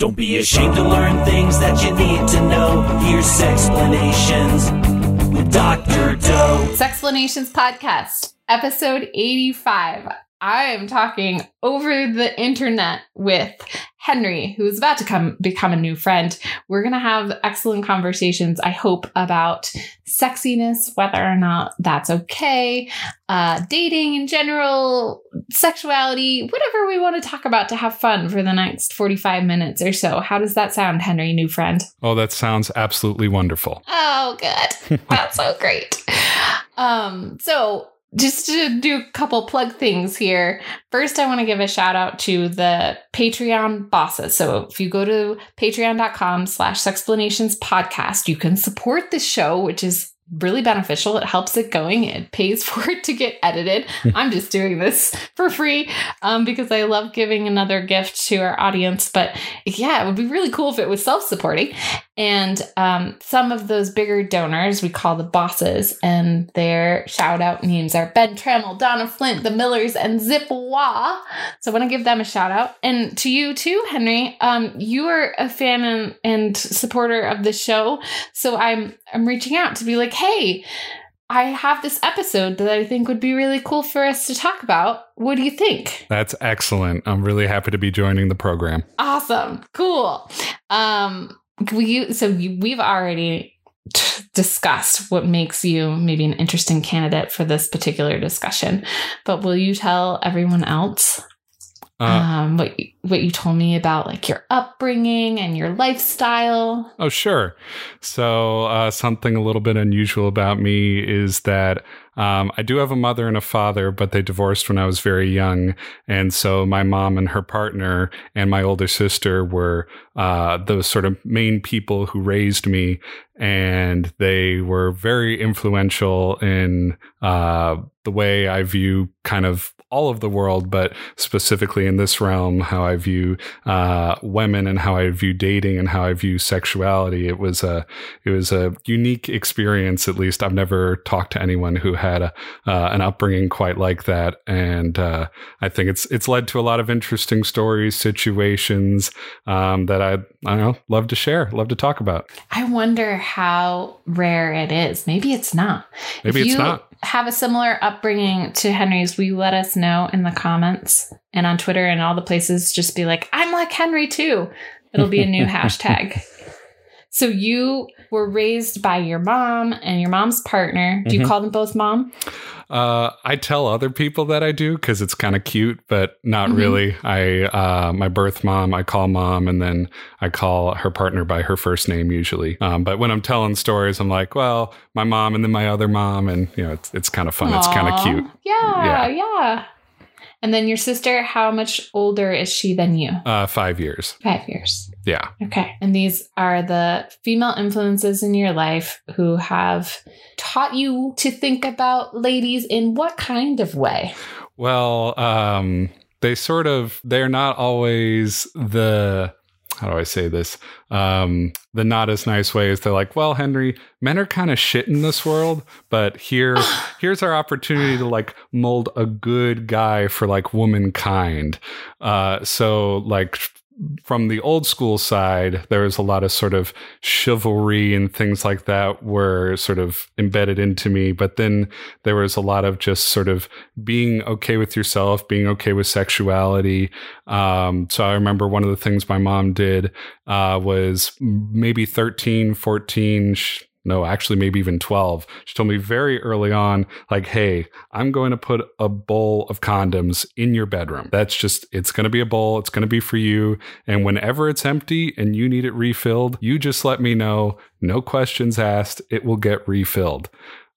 Don't be ashamed to learn things that you need to know. Here's explanations with Dr. Doe. Sexplanations Podcast, episode 85. I am talking over the internet with Henry, who is about to come become a new friend. We're going to have excellent conversations, I hope, about sexiness, whether or not that's okay, uh, dating in general, sexuality, whatever we want to talk about to have fun for the next 45 minutes or so. How does that sound, Henry, new friend? Oh, that sounds absolutely wonderful. Oh, good. That's so great. Um, so just to do a couple plug things here. First, I want to give a shout out to the Patreon bosses. So if you go to patreon.com slash sexplanations podcast, you can support the show, which is really beneficial. It helps it going. It pays for it to get edited. I'm just doing this for free um, because I love giving another gift to our audience. But yeah, it would be really cool if it was self supporting. And um, some of those bigger donors we call the bosses, and their shout out names are Ben Trammell, Donna Flint, the Millers, and Zip Wah. So I want to give them a shout out. And to you too, Henry. Um, you are a fan and, and supporter of the show. So I'm I'm reaching out to be like, hey, I have this episode that I think would be really cool for us to talk about. What do you think? That's excellent. I'm really happy to be joining the program. Awesome. Cool. Um we so we've already t- discussed what makes you maybe an interesting candidate for this particular discussion. But will you tell everyone else Uh, um what what you told me about like your upbringing and your lifestyle? Oh, sure. So, uh, something a little bit unusual about me is that um, I do have a mother and a father, but they divorced when I was very young. And so, my mom and her partner and my older sister were uh, the sort of main people who raised me. And they were very influential in uh, the way I view kind of all of the world, but specifically in this realm, how I view uh, women and how I view dating and how I view sexuality. It was a it was a unique experience. At least I've never talked to anyone who had a, uh, an upbringing quite like that, and uh, I think it's it's led to a lot of interesting stories, situations um, that I I don't know love to share, love to talk about. I wonder how rare it is. Maybe it's not. Maybe If it's you not. Have a similar upbringing to Henry's. Will you let us know in the comments and on Twitter and all the places? Just be like, I'm like Henry too. It'll be a new hashtag. So you were raised by your mom and your mom's partner. Do you Mhm. call them both mom? Uh, I tell other people that I do because it's kind of cute, but not Mhm. really. I uh, my birth mom, I call mom, and then I call her partner by her first name usually. Um, but when I'm telling stories, I'm like, well, my mom, and then my other mom, and you know, it's it's kind of fun. It's kind of cute. Yeah, Yeah. yeah. And then your sister, how much older is she than you? Uh, five years. Five years. Yeah. Okay. And these are the female influences in your life who have taught you to think about ladies in what kind of way? Well, um, they sort of they're not always the how do I say this? Um, the not as nice ways. They're like, well, Henry, men are kind of shit in this world, but here, here's our opportunity to like mold a good guy for like womankind. Uh, so like from the old school side, there was a lot of sort of chivalry and things like that were sort of embedded into me. But then there was a lot of just sort of being okay with yourself, being okay with sexuality. Um, so I remember one of the things my mom did uh, was maybe 13, 14. Sh- no, actually, maybe even 12. She told me very early on, like, hey, I'm going to put a bowl of condoms in your bedroom. That's just, it's going to be a bowl. It's going to be for you. And whenever it's empty and you need it refilled, you just let me know. No questions asked. It will get refilled.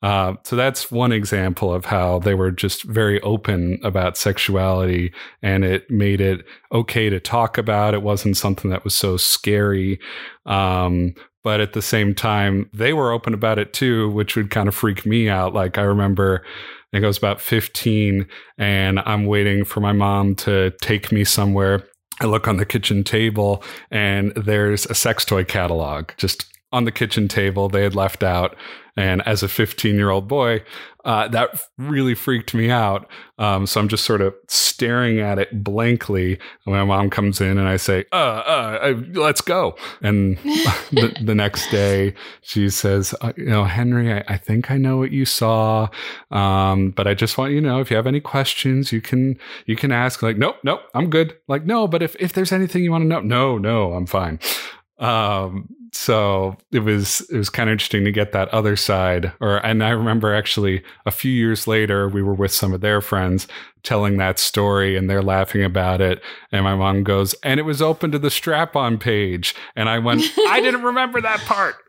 Uh, so that's one example of how they were just very open about sexuality and it made it okay to talk about. It wasn't something that was so scary. Um, but at the same time, they were open about it too, which would kind of freak me out. Like I remember I think I was about 15 and I'm waiting for my mom to take me somewhere. I look on the kitchen table and there's a sex toy catalog just on the kitchen table they had left out. And as a 15 year old boy, uh, that really freaked me out. Um, so I'm just sort of staring at it blankly. And my mom comes in and I say, uh, uh, uh let's go. And the, the, next day she says, uh, you know, Henry, I, I, think I know what you saw. Um, but I just want you to know if you have any questions, you can, you can ask like, nope, nope, I'm good. Like, no, but if, if there's anything you want to know, no, no, I'm fine. Um, so it was it was kind of interesting to get that other side or and i remember actually a few years later we were with some of their friends telling that story and they're laughing about it and my mom goes and it was open to the strap on page. And i went i didn't remember that part.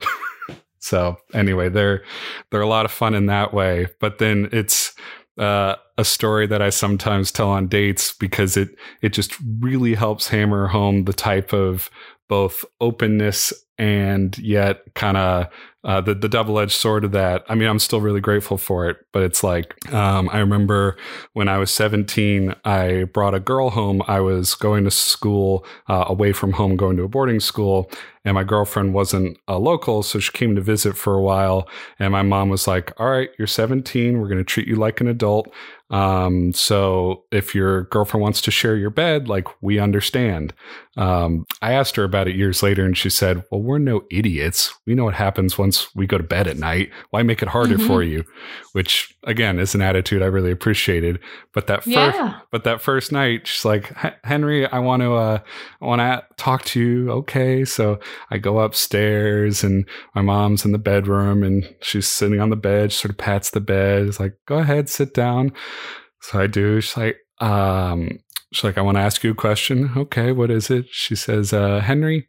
So anyway they're they're a lot of fun in that way but then it's uh, a story that I sometimes tell on dates because it it just really helps hammer home the type of both openness and yet kind of uh, the the double edged sword of that. I mean, I'm still really grateful for it, but it's like um, I remember when I was 17, I brought a girl home. I was going to school uh, away from home, going to a boarding school, and my girlfriend wasn't a local, so she came to visit for a while. And my mom was like, "All right, you're 17. We're going to treat you like an adult. Um, so if your girlfriend wants to share your bed, like we understand. Um, I asked her about it years later and she said, well, we're no idiots. We know what happens once we go to bed at night. Why make it harder mm-hmm. for you? Which again is an attitude I really appreciated. But that first, yeah. but that first night, she's like, Henry, I want to, uh, I want to talk to you. Okay. So I go upstairs and my mom's in the bedroom and she's sitting on the bed, she sort of pats the bed. It's like, go ahead, sit down. So I do. She's like, um, she's like, I want to ask you a question. Okay, what is it? She says, uh, Henry,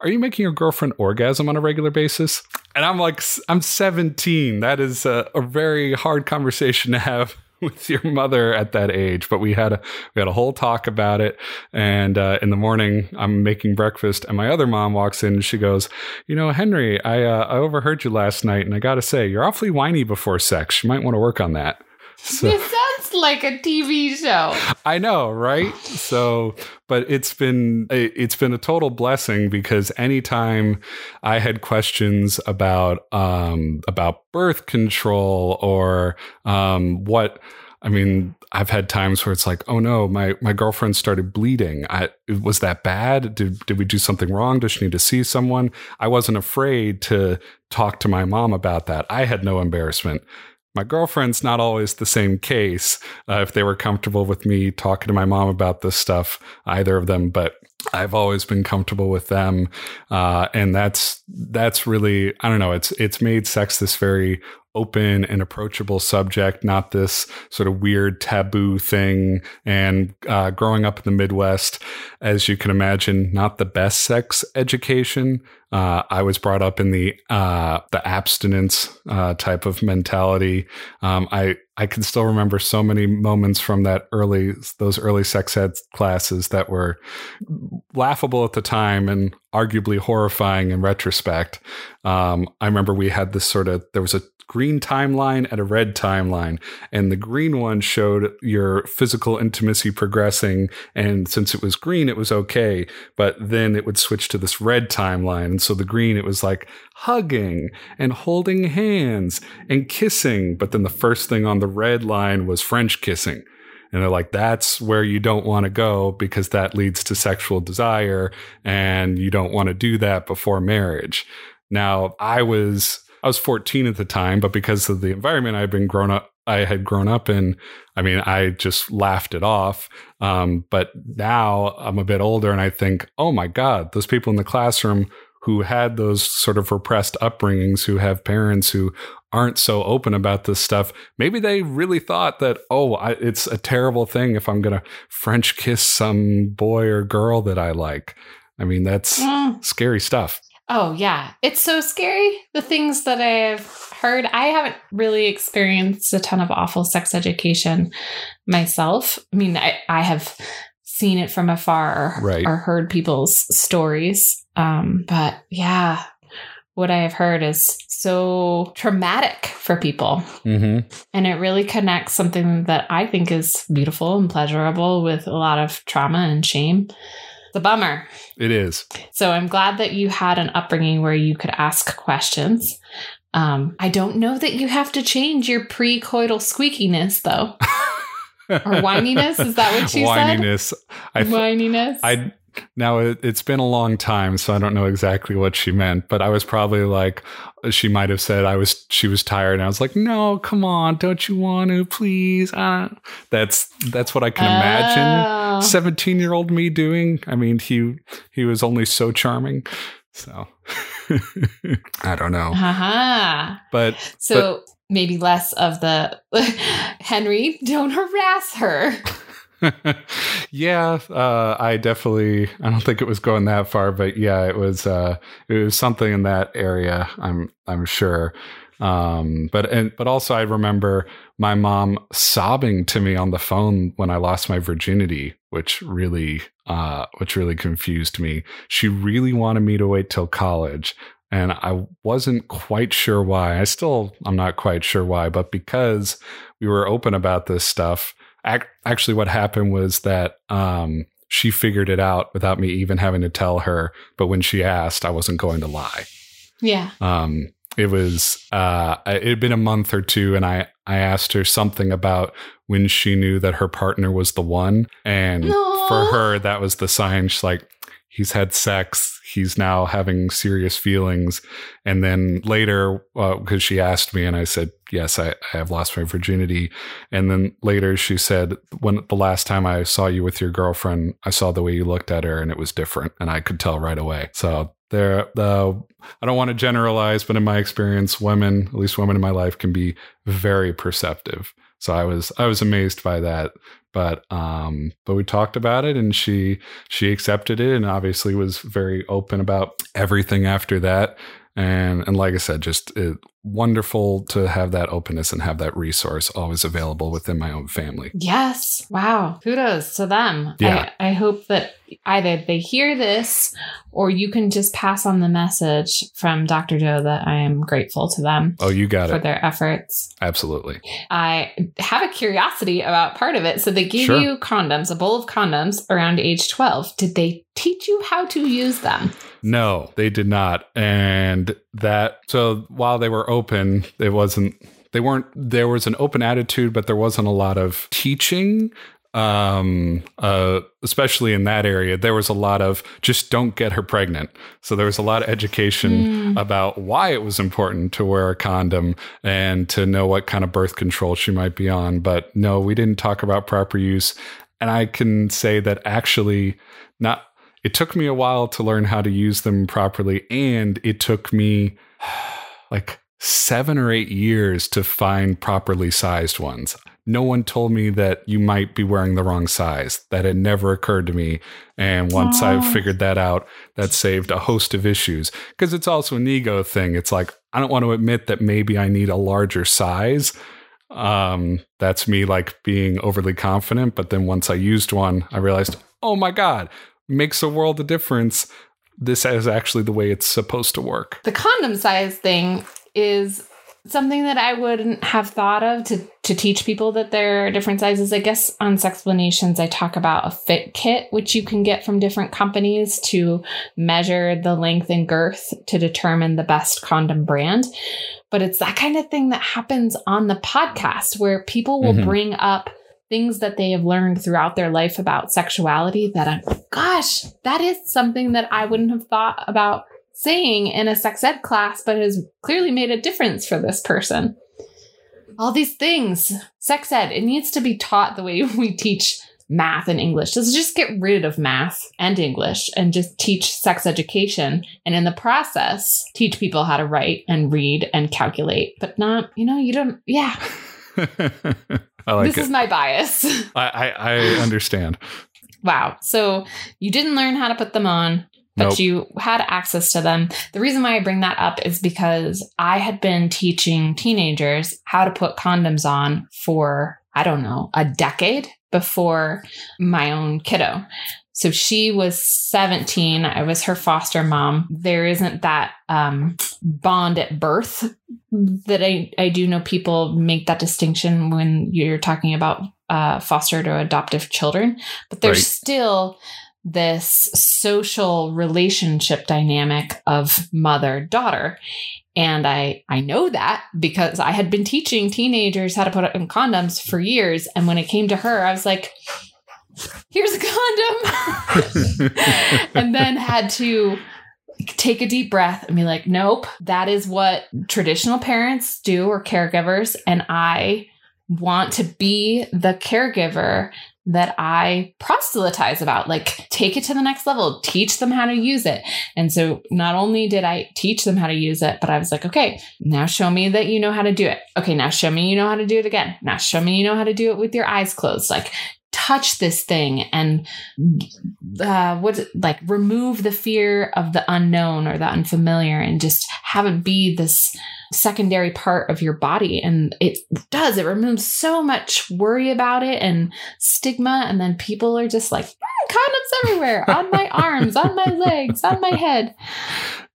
are you making your girlfriend orgasm on a regular basis? And I'm like, I'm 17. That is a, a very hard conversation to have with your mother at that age but we had a we had a whole talk about it. And uh, in the morning i'm making breakfast and my other mom walks in and she goes you know henry i uh, i overheard you last night and i gotta say you're awfully whiny before sex. You might want to work on that so, it sounds like a TV show. I know, right? So, but it's been it's been a total blessing because anytime I had questions about um about birth control or um what I mean, I've had times where it's like, oh no, my my girlfriend started bleeding. I, was that bad? Did did we do something wrong? Does she need to see someone? I wasn't afraid to talk to my mom about that. I had no embarrassment my girlfriend's not always the same case. Uh, if they were comfortable with me talking to my mom about this stuff, either of them, but I've always been comfortable with them, uh, and that's that's really I don't know. It's it's made sex this very open and approachable subject, not this sort of weird taboo thing. And uh, growing up in the Midwest, as you can imagine, not the best sex education. Uh, I was brought up in the uh, the abstinence uh, type of mentality. Um, I I can still remember so many moments from that early those early sex ed classes that were laughable at the time and arguably horrifying in retrospect. Um, I remember we had this sort of there was a green timeline and a red timeline. And the green one showed your physical intimacy progressing. And since it was green, it was okay. But then it would switch to this red timeline. And so the green, it was like hugging and holding hands and kissing. But then the first thing on the red line was French kissing. And they're like, that's where you don't want to go because that leads to sexual desire and you don't want to do that before marriage. Now, I was I was 14 at the time, but because of the environment I'd been grown up, I had grown up in, I mean, I just laughed it off. Um, but now I'm a bit older and I think, oh my God, those people in the classroom who had those sort of repressed upbringings, who have parents who aren't so open about this stuff, maybe they really thought that, oh, I, it's a terrible thing if I'm going to French kiss some boy or girl that I like. I mean, that's mm. scary stuff. Oh, yeah. It's so scary. The things that I've heard, I haven't really experienced a ton of awful sex education myself. I mean, I, I have seen it from afar right. or heard people's stories. Um, but yeah, what I have heard is so traumatic for people. Mm-hmm. And it really connects something that I think is beautiful and pleasurable with a lot of trauma and shame It's a bummer. It is. So I'm glad that you had an upbringing where you could ask questions. Um, I don't know that you have to change your pre-coital squeakiness though. or whininess is that what you Whininess. I said? th- Whininess. I now it, it's been a long time, so I don't know exactly what she meant, but I was probably like, she might have said I was, she was tired, and I was like, no, come on, don't you want to, please? Uh, that's that's what I can imagine Oh. seventeen year old me doing. I mean, he he was only so charming, so I don't know, Haha. but So maybe less of the Henry, don't harass her. yeah, uh, I definitely. I don't think it was going that far, but yeah, it was. Uh, it was something in that area. I'm. I'm sure. Um, but and but also, I remember my mom sobbing to me on the phone when I lost my virginity, which really, uh, which really confused me. She really wanted me to wait till college. And I wasn't quite sure why. I still, I'm not quite sure why, but because we were open about this stuff, ac- actually what happened was that um, she figured it out without me even having to tell her. But when she asked, I wasn't going to lie. Yeah. Um, it was uh, it had been a month or two, and I I asked her something about when she knew that her partner was the one, and Aw. for her that was the sign. She's like, he's had sex. He's now having serious feelings. And then later, uh, because she asked me, and I said, Yes, I, I have lost my virginity. And then later she said, When the last time I saw you with your girlfriend, I saw the way you looked at her and it was different. And I could tell right away. So there, the, I don't want to generalize, but in my experience, women, at least women in my life, can be very perceptive. So I was, I was amazed by that but um but we talked about it and she she accepted it and obviously was very open about everything after that. And and like i said just it, wonderful to have that openness and have that resource always available within my own family Yes. Wow. Kudos to them. Yeah. I, I hope that either they hear this or you can just pass on the message from Dr. Doe that I am grateful to them oh you got for it For their efforts. absolutely I have a curiosity about part of it. So they gave Sure. you condoms, a bowl of condoms around age 12. Did they teach you how to use them? No, they did not. And that, so while they were open, it wasn't, they weren't, there was an open attitude, but there wasn't a lot of teaching. Um, uh, especially in that area, there was a lot of just don't get her pregnant. So there was a lot of education about why it was important to wear a condom and to know what kind of birth control she might be on. But no, we didn't talk about proper use. And I can say that actually, not it took me a while to learn how to use them properly and it took me like 7 or 8 years to find properly sized ones. No one told me that you might be wearing the wrong size. That had never occurred to me. And once i Oh. figured that out that saved a host of issues. Because it's also an ego thing. It's like i don't want to admit that maybe i need a larger size. Um that's me like being overly confident. But then once i used one i realized oh my god makes a world of difference. This is actually the way it's supposed to work. The condom size thing is something that I wouldn't have thought of to, to teach people that there are different sizes. I guess on Sexplanations, I talk about a fit kit, which you can get from different companies to measure the length and girth to determine the best condom brand. But it's that kind of thing that happens on the podcast where people will Mhm. bring up things that they have learned throughout their life about sexuality that I'm, gosh, that is something that I wouldn't have thought about saying in a sex ed class, but has clearly made a difference for this person. All these things, sex ed, it needs to be taught the way we teach math and English. Let's just get rid of math and English and just teach sex education. And in the process, teach people how to write and read and calculate, but not, you know, you don't, yeah, i like this it is my bias. I, I i understand Wow. So you didn't learn how to put them on, but Nope. you had access to them. The reason why I bring that up is because I had been teaching teenagers how to put condoms on for, I don't know, a decade before my own kiddo. So she was 17. I was her foster mom. There isn't that um, bond at birth that I, I do know people make that distinction when you're talking about uh, foster to adoptive children, but there's Right. still this social relationship dynamic of mother daughter. And I, I know that because I had been teaching teenagers how to put on condoms for years. And when it came to her, I was like, here's a condom. and then had to take a deep breath and be like, nope, that is what traditional parents do or caregivers. And I want to be the caregiver that I proselytize about. Like, take it to the next level, teach them how to use it. And so, not only did I teach them how to use it, but I was like, okay, now show me that you know how to do it. Okay, now show me you know how to do it again. Now show me you know how to do it with your eyes closed. Like, touch this thing and uh, what's it, like remove the fear of the unknown or the unfamiliar and just have it be this secondary part of your body. And it does it removes so much worry about it and stigma. And then people are just like mm, condoms everywhere on my arms on my legs on my head.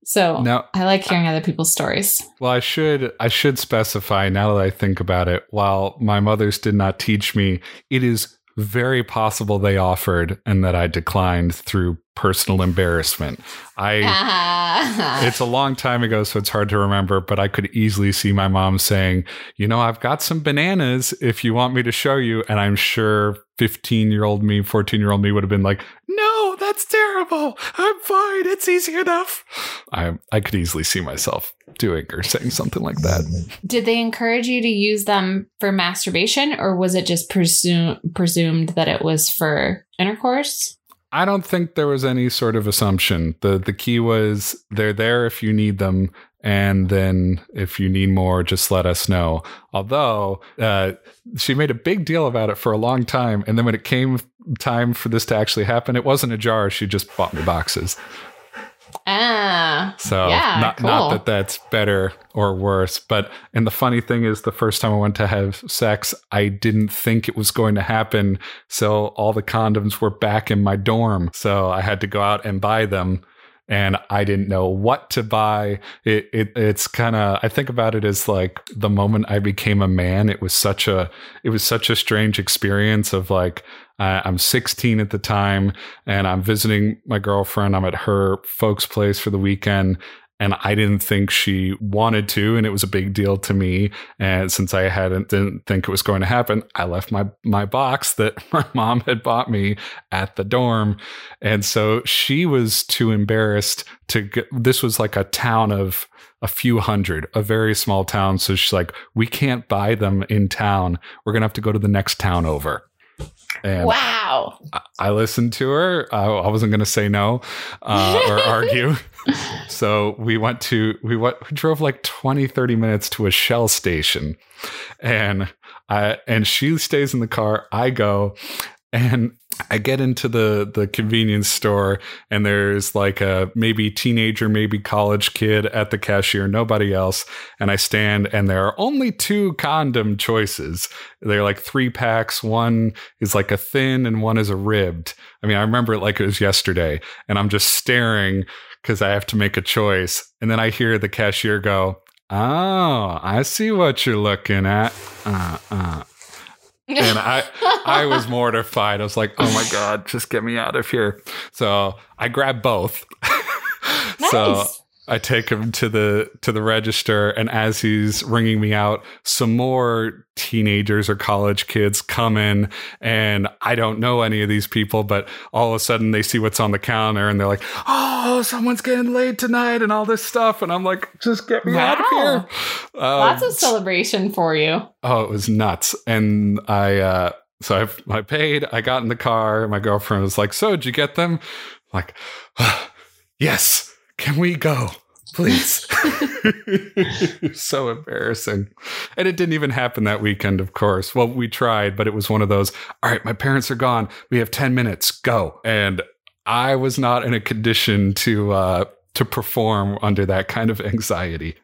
So Now- i like hearing other people's stories. Well, I should I should specify now that I think about it. While my mothers did not teach me, it is very possible they offered and that I declined through personal embarrassment. I it's a long time ago, so it's hard to remember, but I could easily see my mom saying, You know, I've got some bananas if you want me to show you. And I'm sure 15 year old me, 14 year old me would have been like, No, that's terrible. I'm fine. It's easy enough. I, I could easily see myself doing or saying something like that. Did they encourage you to use them for masturbation, or was it just presume, presumed that it was for intercourse? I don't think there was any sort of assumption. The the key was they're there if you need them and then if you need more just let us know. Although uh, she made a big deal about it for a long time and then when it came time for this to actually happen it wasn't a jar she just bought me boxes. Ah, So Yeah, not cool. not that that's better or worse, but and the funny thing is the first time I went to have sex, I didn't think it was going to happen. So all the condoms were back in my dorm. So I had to go out and buy them and I didn't know what to buy. It, it it's kind of I think about it as like the moment I became a man. It was such a it was such a strange experience of like uh, I'm 16 at the time, and I'm visiting my girlfriend. I'm at her folks' place for the weekend. And I didn't think she wanted to, and it was a big deal to me. And since I hadn't didn't think it was going to happen, I left my my box that my mom had bought me at the dorm, and so she was too embarrassed to. Get, this was like a town of a few hundred, a very small town. So she's like, "We can't buy them in town. We're gonna have to go to the next town over." And wow. I- I listened to her. I, I wasn't going to say no uh, or argue. so we went to, we went, we drove like 20, 30 minutes to a Shell station. And I, and she stays in the car. I go and I get into the the convenience store and there's like a maybe teenager, maybe college kid at the cashier, nobody else. And I stand and there are only two condom choices. They're like three packs. One is like a thin and one is a ribbed. I mean, I remember it like it was yesterday. And I'm just staring because I have to make a choice. And then I hear the cashier go, Oh, I see what you're looking at. Uh, uh. And I, I was mortified. I was like, "Oh my god, just get me out of here!" So I grabbed both. So Nice. I take him to the to the register, and as he's ringing me out, some more teenagers or college kids come in, and I don't know any of these people, but all of a sudden they see what's on the counter, and they're like, "Oh, someone's getting laid tonight," and all this stuff, and I'm like, "Just get me out of here!" Um, Lots of celebration for you. Oh, it was nuts. And I, uh, so I, I paid, I got in the car. My girlfriend was like, So, did you get them? I'm like, yes. Can we go? Please. so embarrassing. And it didn't even happen that weekend, of course. Well, we tried, but it was one of those, all right, my parents are gone. We have 10 minutes. Go. And I was not in a condition to, uh, to perform under that kind of anxiety.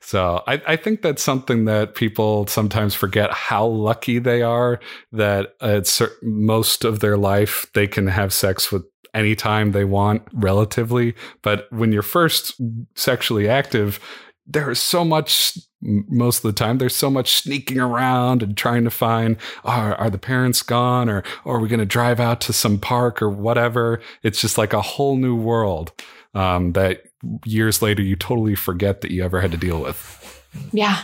So I, I think that's something that people sometimes forget how lucky they are that at cer- most of their life they can have sex with anytime they want relatively. But when you're first sexually active, there is so much most of the time there's so much sneaking around and trying to find are, are the parents gone or, or are we going to drive out to some park or whatever it's just like a whole new world um, that years later you totally forget that you ever had to deal with Yeah.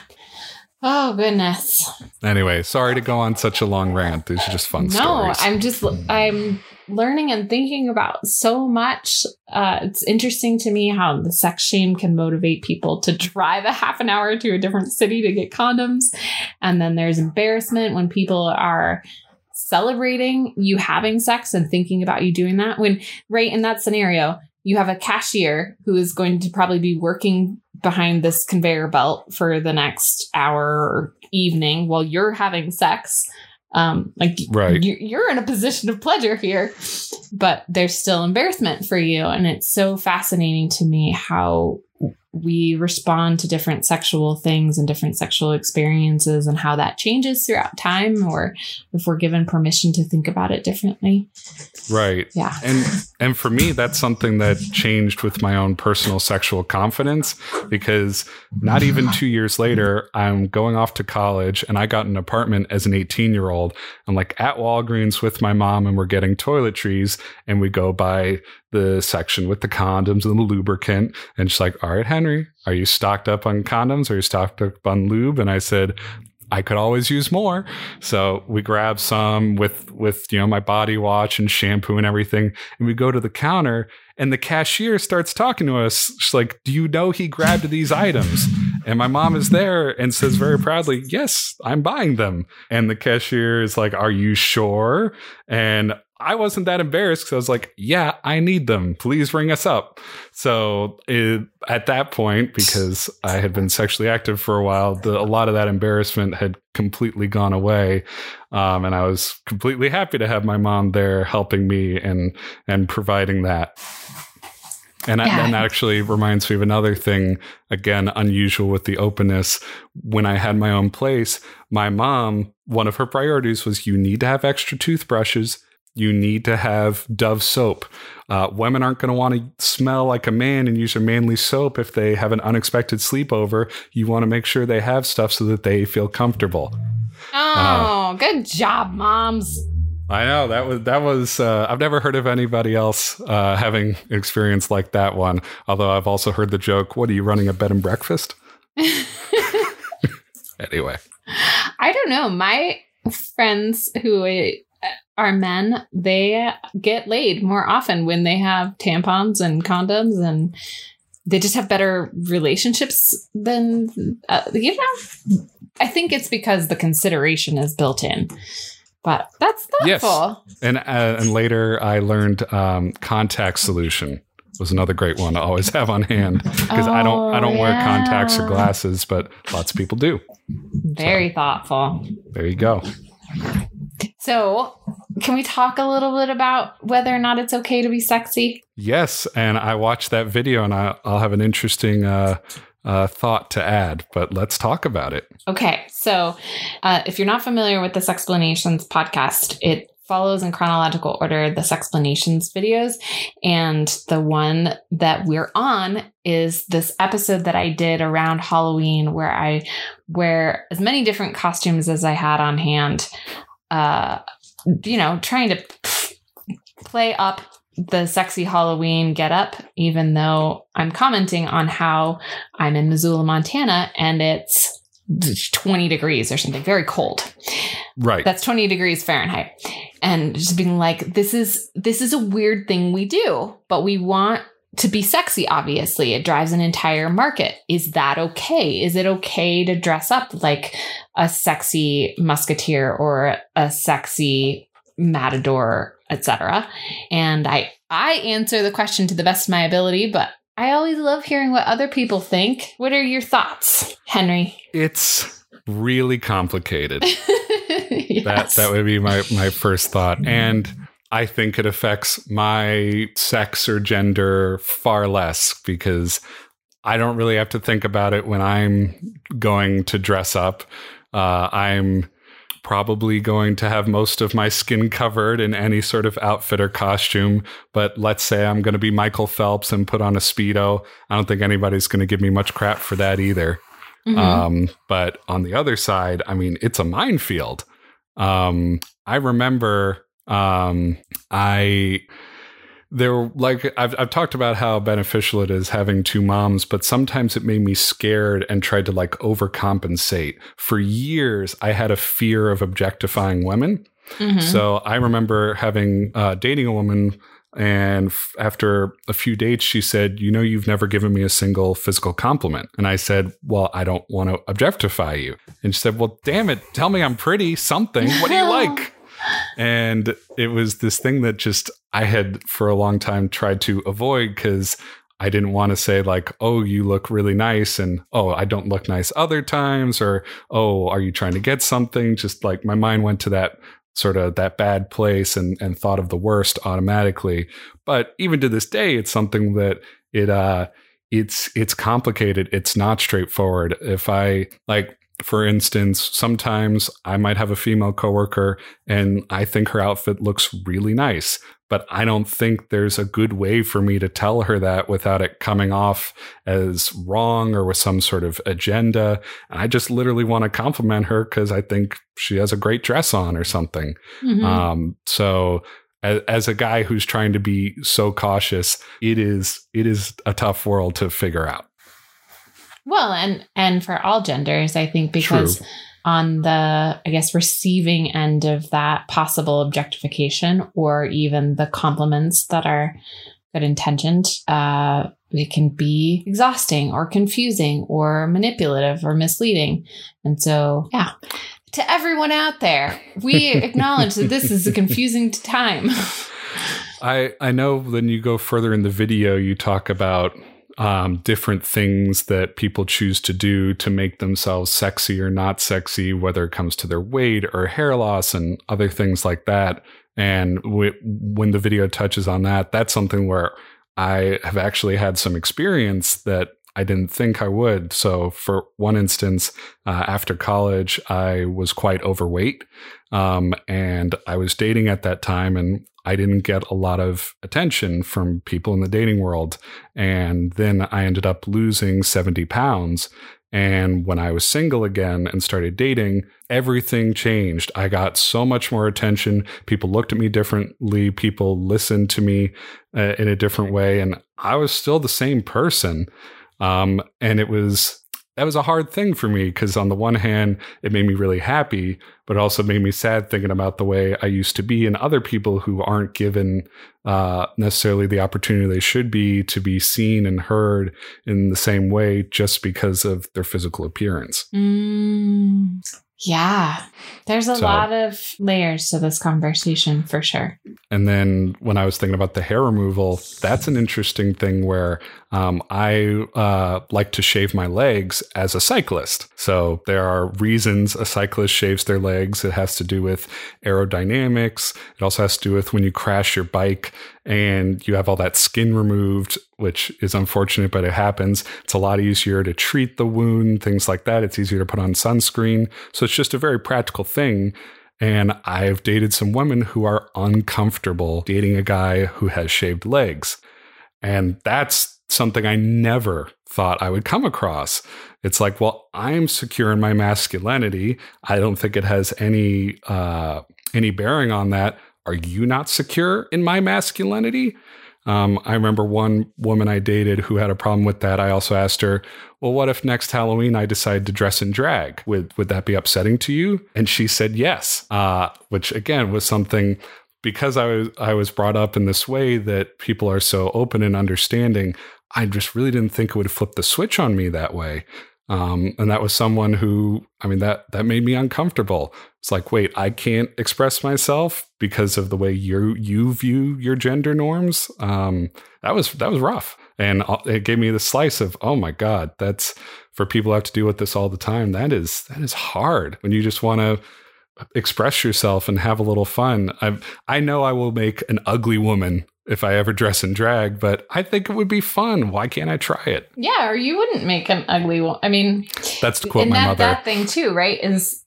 Oh goodness. anyway sorry to go on such a long rant these are just fun no, stories I'm just I'm learning and thinking about so much. Uh, it's interesting to me how the sex shame can motivate people to drive a half an hour to a different city to get condoms, and then there's embarrassment when people are celebrating you having sex and thinking about you doing that. When right in that scenario, you have a cashier who is going to probably be working behind this conveyor belt for the next hour or evening while you're having sex um like Right. you, you're in a position of pleasure here but there's still embarrassment for you and it's so fascinating to me how we respond to different sexual things and different sexual experiences and how that changes throughout time or if we're given permission to think about it differently. Right. Yeah. And and for me that's something that changed with my own personal sexual confidence because not even 2 years later I'm going off to college and I got an apartment as an 18 year old I'm like at Walgreens with my mom and we're getting toiletries and we go by the section with the condoms and the lubricant and she's like all right Henry are you stocked up on condoms are you stocked up on lube and I said I could always use more. So we grab some with with you know my body wash and shampoo and everything, and we go to the counter, and the cashier starts talking to us. She's like, "Do you know he grabbed these items?" And my mom is there and says very proudly, "Yes, I'm buying them." And the cashier is like, "Are you sure?" And I wasn't that embarrassed because I was like, "Yeah, I need them. Please ring us up." So it, at that point, because I had been sexually active for a while, the, a lot of that embarrassment had completely gone away, um, and I was completely happy to have my mom there helping me and and providing that. And, I, Yeah. and that actually reminds me of another thing, again, unusual with the openness. When I had my own place, my mom, one of her priorities was you need to have extra toothbrushes. You need to have Dove soap. Uh, women aren't going to want to smell like a man and use a manly soap if they have an unexpected sleepover. You want to make sure they have stuff so that they feel comfortable. oh good job moms I know that was that was. Uh, I've never heard of anybody else uh, having an experience like that one. Although I've also heard the joke, "What are you running a bed and breakfast?" anyway, I don't know. My friends who uh, are men, they get laid more often when they have tampons and condoms, and they just have better relationships than, uh, you know. I think it's because the consideration is built in. But that's Yes. thoughtful. and uh, and later I learned um, contact solution was another great one to always have on hand because I don't I don't Oh, wear contacts or glasses, but lots of people do. Very thoughtful. There you go. So, can we talk a little bit about whether or not it's okay to be sexy? Yes, and I watched that video, and I, I'll have an interesting uh, uh, thought to add. But let's talk about it. Okay, so uh, if you're not familiar with this Sexplanations podcast, it follows in chronological order the explanations videos, and the one that we're on is this episode that I did around Halloween, where I wear as many different costumes as I had on hand. Uh, you know, trying to play up the sexy Halloween get up, even though I'm commenting on how I'm in Missoula, Montana, and it's 20 degrees or something, very cold. Right. That's 20 degrees Fahrenheit. And just being like, this is this is a weird thing we do, but we want to be sexy, obviously. It drives an entire market. Is that okay? Is it okay to dress up like a sexy musketeer or a sexy matador, etc.? And I I answer the question to the best of my ability, but I always love hearing what other people think. What are your thoughts, Henry? it's really complicated. yes. That that would be my my first thought, and I think it affects my sex or gender far less because I don't really have to think about it when I'm going to dress up. Uh, I'm probably going to have most of my skin covered in any sort of outfit or costume. But let's say I'm going to be Michael Phelps and put on a Speedo. I don't think anybody's going to give me much crap for that either. Mm-hmm. Um, but on the other side, I mean, it's a minefield. Um, I remember um, I there like I've I've talked about how beneficial it is having two moms, but sometimes it made me scared and tried to like overcompensate. For years, I had a fear of objectifying women. Mm-hmm. So I remember having uh, dating a woman, and f- after a few dates, she said, "You know, you've never given me a single physical compliment." And I said, "Well, I don't want to objectify you." And she said, "Well, damn it, tell me I'm pretty. Something. What do you like?" And it was this thing that just I had for a long time tried to avoid because I didn't want to say like, "Oh, you look really nice," and "Oh, I don't look nice other times," or "Oh, are you trying to get something?" Just like my mind went to that sort of that bad place and and thought of the worst automatically. But even to this day, it's something that it uh it's it's complicated. It's not straightforward. If I like for instance, sometimes I might have a female coworker and I think her outfit looks really nice, but I don't think there's a good way for me to tell her that without it coming off as wrong or with some sort of agenda. And I just literally want to compliment her because I think she has a great dress on or something. Mm-hmm. Um, so as, as a guy who's trying to be so cautious, it is it is a tough world to figure out. Well, and and for all genders, I think because True. on the I guess receiving end of that possible objectification or even the compliments that are good intentioned, uh, it can be exhausting or confusing or manipulative or misleading. And so, yeah, to everyone out there, we acknowledge that this is a confusing time. I I know when you go further in the video, you talk about um, different things that people choose to do to make themselves sexy or not sexy, whether it comes to their weight or hair loss and other things like that. And when the video touches on that, that's something where I have actually had some experience that I didn't think I would. So, for one instance, uh, after college, I was quite overweight. Um, and I was dating at that time, and I didn't get a lot of attention from people in the dating world. And then I ended up losing 70 pounds. And when I was single again and started dating, everything changed. I got so much more attention. People looked at me differently. People listened to me uh, in a different way. And I was still the same person. Um, and it was that was a hard thing for me because on the one hand it made me really happy but also made me sad thinking about the way i used to be and other people who aren't given uh, necessarily the opportunity they should be to be seen and heard in the same way just because of their physical appearance. Mm, yeah. There's a so, lot of layers to this conversation for sure. And then when i was thinking about the hair removal that's an interesting thing where um, I uh, like to shave my legs as a cyclist. So there are reasons a cyclist shaves their legs. It has to do with aerodynamics. It also has to do with when you crash your bike and you have all that skin removed, which is unfortunate, but it happens. It's a lot easier to treat the wound, things like that. It's easier to put on sunscreen. So it's just a very practical thing. And I've dated some women who are uncomfortable dating a guy who has shaved legs. And that's something I never thought I would come across. It's like, well, I'm secure in my masculinity. I don't think it has any uh, any bearing on that. Are you not secure in my masculinity? Um, I remember one woman I dated who had a problem with that. I also asked her, "Well, what if next Halloween I decide to dress in drag? Would would that be upsetting to you?" And she said yes, uh, which again was something because I was I was brought up in this way that people are so open and understanding. I just really didn't think it would flip the switch on me that way. Um, and that was someone who, I mean, that that made me uncomfortable. It's like, wait, I can't express myself because of the way you you view your gender norms. Um, that was that was rough, and it gave me the slice of, oh my god, that's for people who have to deal with this all the time. That is that is hard when you just want to express yourself and have a little fun. I I know I will make an ugly woman if I ever dress in drag, but I think it would be fun. Why can't I try it? Yeah, or you wouldn't make an ugly one. I mean, That's to quote and my that, mother. that thing too, right? Is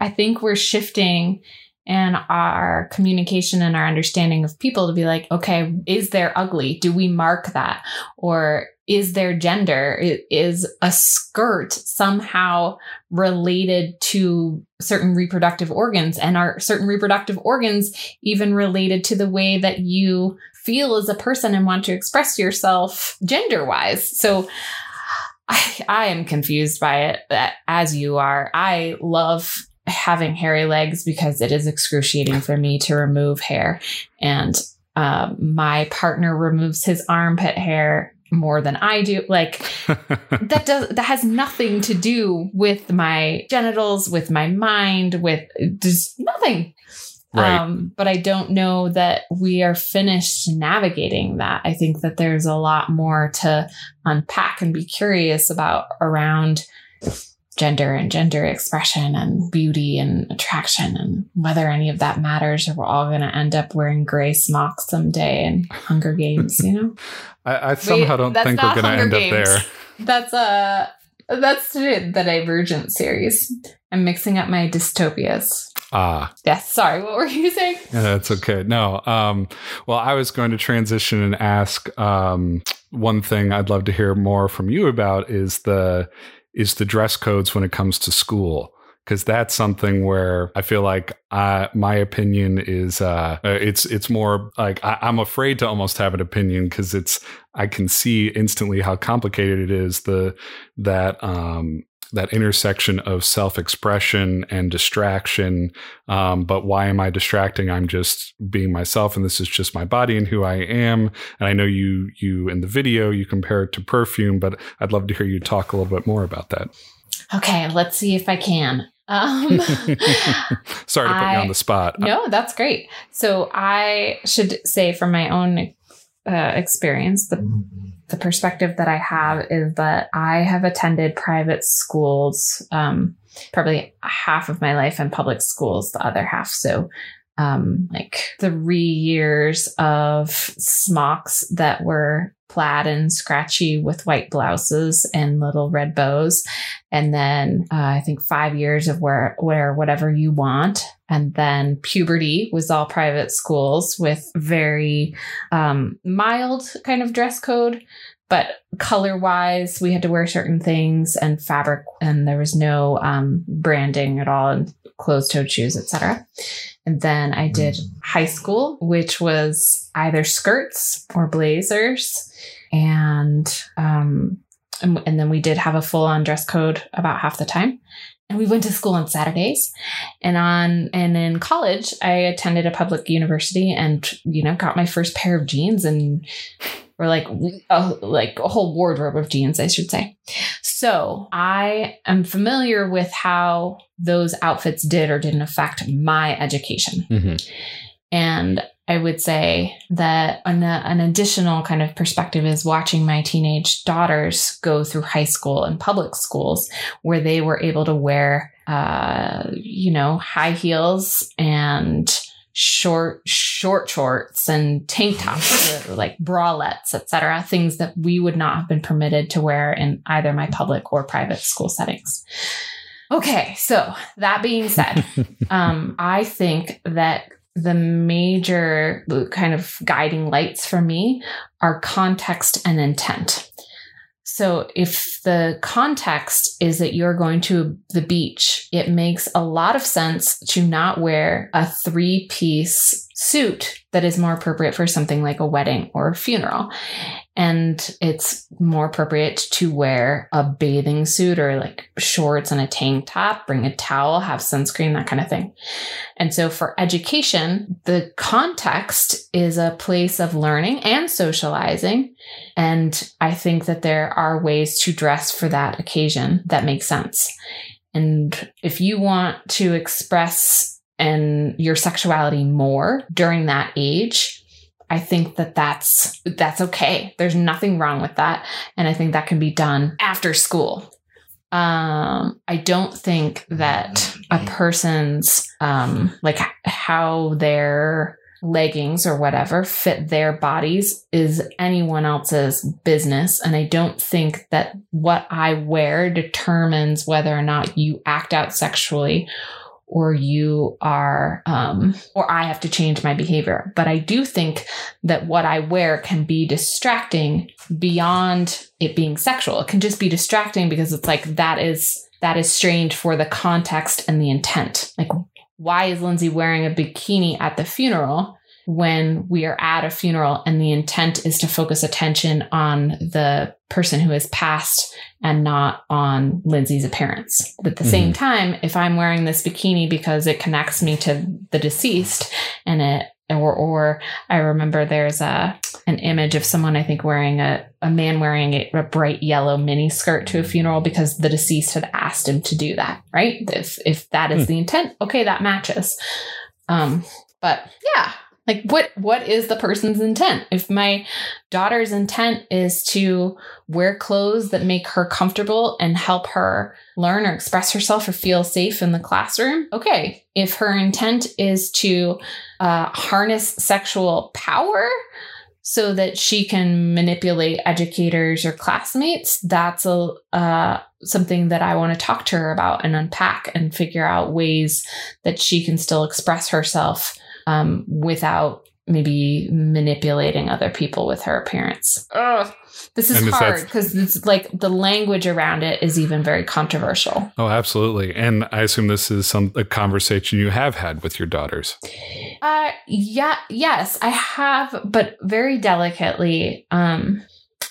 I think we're shifting and our communication and our understanding of people to be like, okay, is there ugly? Do we mark that? Or is there gender? Is a skirt somehow related to certain reproductive organs? And are certain reproductive organs even related to the way that you feel as a person and want to express yourself gender wise? So I, I am confused by it uh, as you are. I love having hairy legs because it is excruciating for me to remove hair. And um, my partner removes his armpit hair more than I do. Like that does that has nothing to do with my genitals, with my mind, with just nothing. Right. Um, but I don't know that we are finished navigating that. I think that there's a lot more to unpack and be curious about around gender and gender expression and beauty and attraction and whether any of that matters or we're all going to end up wearing gray smocks someday in Hunger Games, you know? I, I somehow don't that's think we're going to Hunger end up there. That's uh that's the Divergent series. I'm mixing up my dystopias. Ah, Yes, sorry, what were you saying? yeah, that's okay. No, um, well, I was going to transition and ask um, one thing I'd love to hear more from you about is the is the dress codes when it comes to school because that's something where I feel like I, my opinion is uh, uh, it's it's more like I, I'm afraid to almost have an opinion because it's I can see instantly how complicated it is the that um, that intersection of self expression and distraction. Um, but why am I distracting? I'm just being myself, and this is just my body and who I am. And I know you you in the video you compare it to perfume, but I'd love to hear you talk a little bit more about that. Okay, let's see if I can. Um Sorry to put you on the spot. No, that's great. So I should say from my own uh, experience, the the perspective that I have is that I have attended private schools, um, probably half of my life and public schools, the other half. So, um, like three years of smocks that were plaid and scratchy with white blouses and little red bows. And then uh, I think five years of wear, wear whatever you want. And then puberty was all private schools with very um, mild kind of dress code. But color wise, we had to wear certain things and fabric, and there was no um, branding at all, and closed toed shoes, etc. And then I did high school, which was either skirts or blazers. And um, and, and then we did have a full on dress code about half the time. And we went to school on Saturdays. And on and in college, I attended a public university and you know got my first pair of jeans and or like a, like a whole wardrobe of jeans, I should say. So I am familiar with how those outfits did or didn't affect my education. Mhm. And I would say that an, an additional kind of perspective is watching my teenage daughters go through high school and public schools where they were able to wear, uh, you know, high heels and short short shorts and tank tops like bralettes etc things that we would not have been permitted to wear in either my public or private school settings okay so that being said um, I think that the major kind of guiding lights for me are context and intent. So if the context is that you're going to the beach, it makes a lot of sense to not wear a three piece suit that is more appropriate for something like a wedding or a funeral. And it's more appropriate to wear a bathing suit or like shorts and a tank top, bring a towel, have sunscreen, that kind of thing. And so for education, the context is a place of learning and socializing. And I think that there are ways to dress for that occasion that make sense. And if you want to express and your sexuality more during that age, I think that that's that's okay. There's nothing wrong with that, and I think that can be done after school. Um, I don't think that a person's um, like how their leggings or whatever fit their bodies is anyone else's business. And I don't think that what I wear determines whether or not you act out sexually or you are um, or i have to change my behavior. But i do think that what i wear can be distracting beyond it being sexual. It can just be distracting because it's like that is that is strange for the context and the intent. Like why is lindsay wearing a bikini at the funeral when we are at a funeral and the intent is to focus attention on the person who has passed and not on Lindsay's appearance. But at the mm-hmm. same time, if I'm wearing this bikini because it connects me to the deceased and it or or I remember there's a an image of someone I think wearing a a man wearing a, a bright yellow mini skirt to a funeral because the deceased had asked him to do that, right? If if that is mm. the intent, okay, that matches. Um but yeah, like what what is the person's intent? If my daughter's intent is to wear clothes that make her comfortable and help her learn or express herself or feel safe in the classroom, okay. If her intent is to uh, harness sexual power so that she can manipulate educators or classmates, that's a uh, something that I want to talk to her about and unpack and figure out ways that she can still express herself um, without maybe manipulating other people with her appearance. Ugh, this is hard because it's like the language around it is even very controversial. Oh, absolutely. And I assume this is some a conversation you have had with your daughters. Uh yeah, yes, I have, but very delicately. Um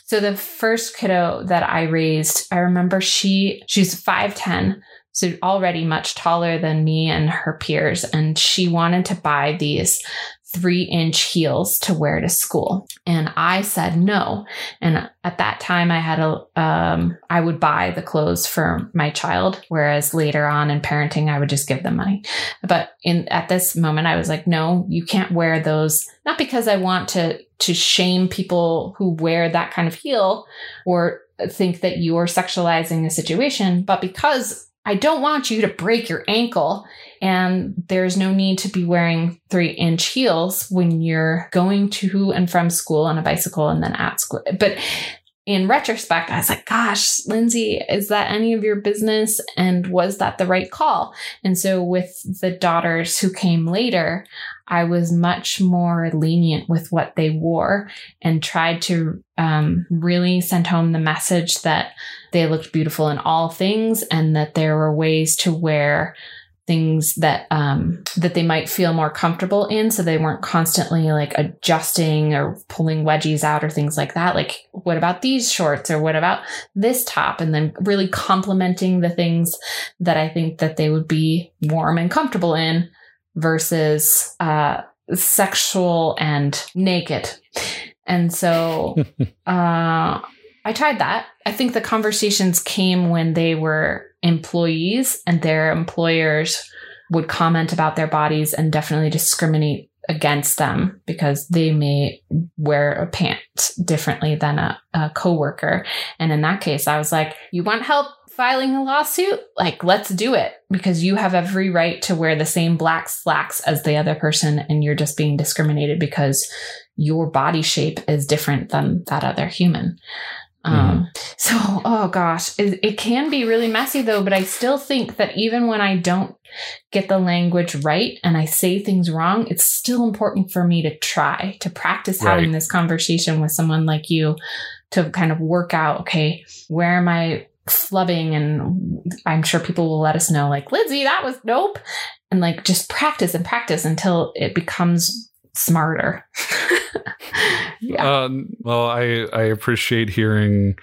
so the first kiddo that I raised, I remember she she's 5'10 so already much taller than me and her peers. And she wanted to buy these three inch heels to wear to school. And I said no. And at that time I had a, um, I would buy the clothes for my child. Whereas later on in parenting, I would just give them money. But in, at this moment, I was like, no, you can't wear those. Not because I want to, to shame people who wear that kind of heel or think that you're sexualizing a situation, but because I don't want you to break your ankle. And there's no need to be wearing three inch heels when you're going to and from school on a bicycle and then at school. But in retrospect, I was like, gosh, Lindsay, is that any of your business? And was that the right call? And so with the daughters who came later, I was much more lenient with what they wore and tried to um, really send home the message that they looked beautiful in all things and that there were ways to wear things that um, that they might feel more comfortable in. So they weren't constantly like adjusting or pulling wedgies out or things like that. Like what about these shorts or what about this top? And then really complementing the things that i think that they would be warm and comfortable in versus uh, sexual and naked. And so uh, I tried that. I think the conversations came when they were employees and their employers would comment about their bodies and definitely discriminate against them because they may wear a pant differently than a, a coworker. And in that case, I was like, you want help filing a lawsuit, like let's do it because you have every right to wear the same black slacks as the other person and you're just being discriminated because your body shape is different than that other human. Um, mm. so, oh gosh, it, it can be really messy though, but I still think that even when I don't get the language right and I say things wrong, it's still important for me to try to practice right. having this conversation with someone like you to kind of work out, okay, where am I flubbing and I'm sure people will let us know like Lindsay that was nope and like just practice and practice until it becomes smarter. yeah. Um, well, I I appreciate hearing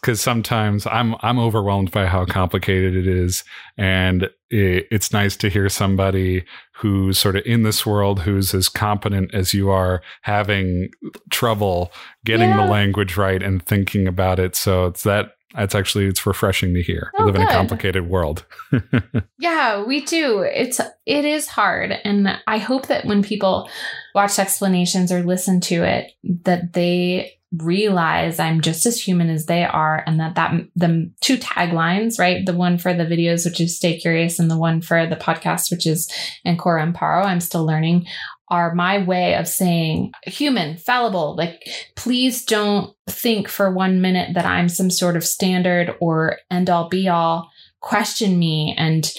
because sometimes I'm I'm overwhelmed by how complicated it is, and it, it's nice to hear somebody who's sort of in this world who's as competent as you are having trouble getting yeah. the language right and thinking about it. So it's that it's actually it's refreshing to hear. Oh, we live good. in a complicated world. yeah, we do. It's it is hard, and I hope that when people watch Sexplanations or listen to it, that they realize I'm just as human as they are, and that that the two taglines, right? The one for the videos, which is "Stay Curious," and the one for the podcast, which is "Ancora Imparo." I'm still learning are my way of saying human, fallible. Like, please don't think for one minute that I'm some sort of standard or end all be all. Question me and,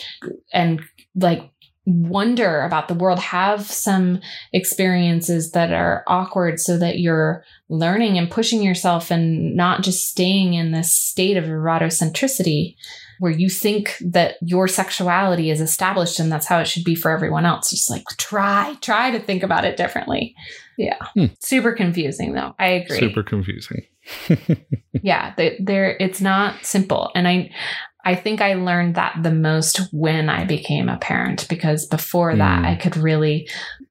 and like, wonder about the world have some experiences that are awkward so that you're learning and pushing yourself and not just staying in this state of erotocentricity where you think that your sexuality is established and that's how it should be for everyone else. Just like try, try to think about it differently. Yeah. Hmm. Super confusing though. I agree. Super confusing. yeah, they, they're it's not simple. And I I think I learned that the most when I became a parent because before that Mm. I could really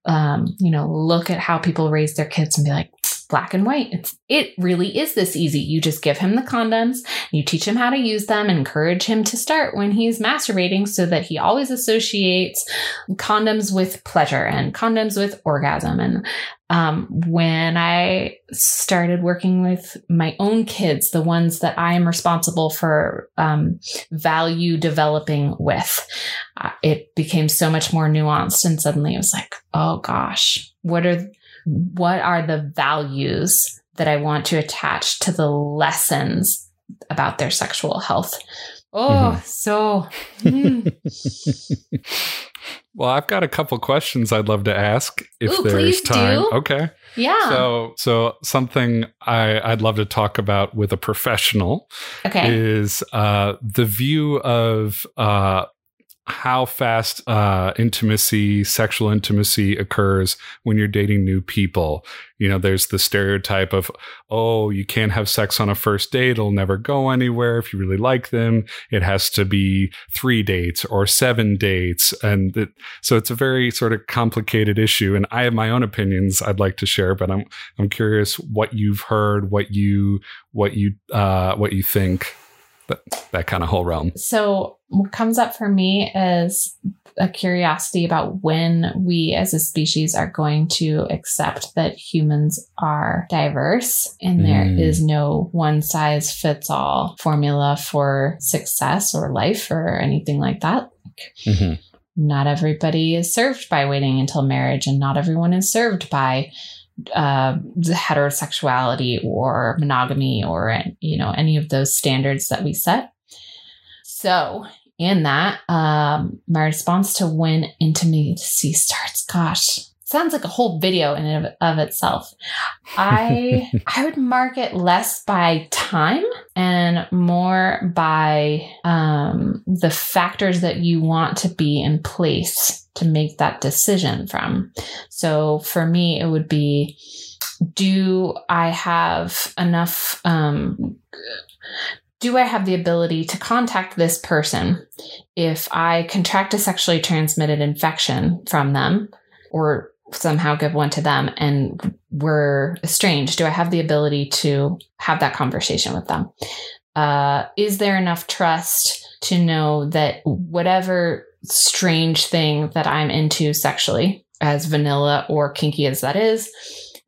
um, you know, look at how people raise their kids and be like black and white. It's it really is this easy. You just give him the condoms, you teach him how to use them, encourage him to start when he's masturbating so that he always associates condoms with pleasure and condoms with orgasm. And um, when I started working with my own kids, the ones that I am responsible for um, value developing with, uh, it became so much more nuanced. And suddenly it was like, oh gosh, what are what are the values that I want to attach to the lessons about their sexual health? Oh, so mm. well, I've got a couple questions I'd love to ask if Ooh, there's time. do. Okay. yeah. So, so something I, I'd love to talk about with a professional okay. is uh, the view of uh, how fast uh, intimacy, sexual intimacy occurs when you're dating new people. You know, there's the stereotype of, oh, you can't have sex on a first date. It'll never go anywhere. If you really like them, it has to be three dates or seven dates. And it, so it's a very sort of complicated issue. And I have my own opinions I'd like to share, but I'm, I'm curious what you've heard, what you, what you, uh, what you think that, that kind of whole realm. So, what comes up for me is a curiosity about when we as a species are going to accept that humans are diverse and there Mm. is no one size fits all formula for success or life or anything like that. Not everybody is served by waiting until marriage, and not everyone is served by uh, heterosexuality or monogamy or you know any of those standards that we set. So in that, um, my response to when intimacy starts, gosh, sounds like a whole video in and of, of itself. I I would mark it less by time and more by um, the factors that you want to be in place to make that decision from. So for me, it would be do I have enough? Um, do I have the ability to contact this person if I contract a sexually transmitted infection from them or somehow give one to them and we're estranged? Do I have the ability to have that conversation with them? Uh, is there enough trust to know that whatever strange thing that I'm into sexually, as vanilla or kinky as that is,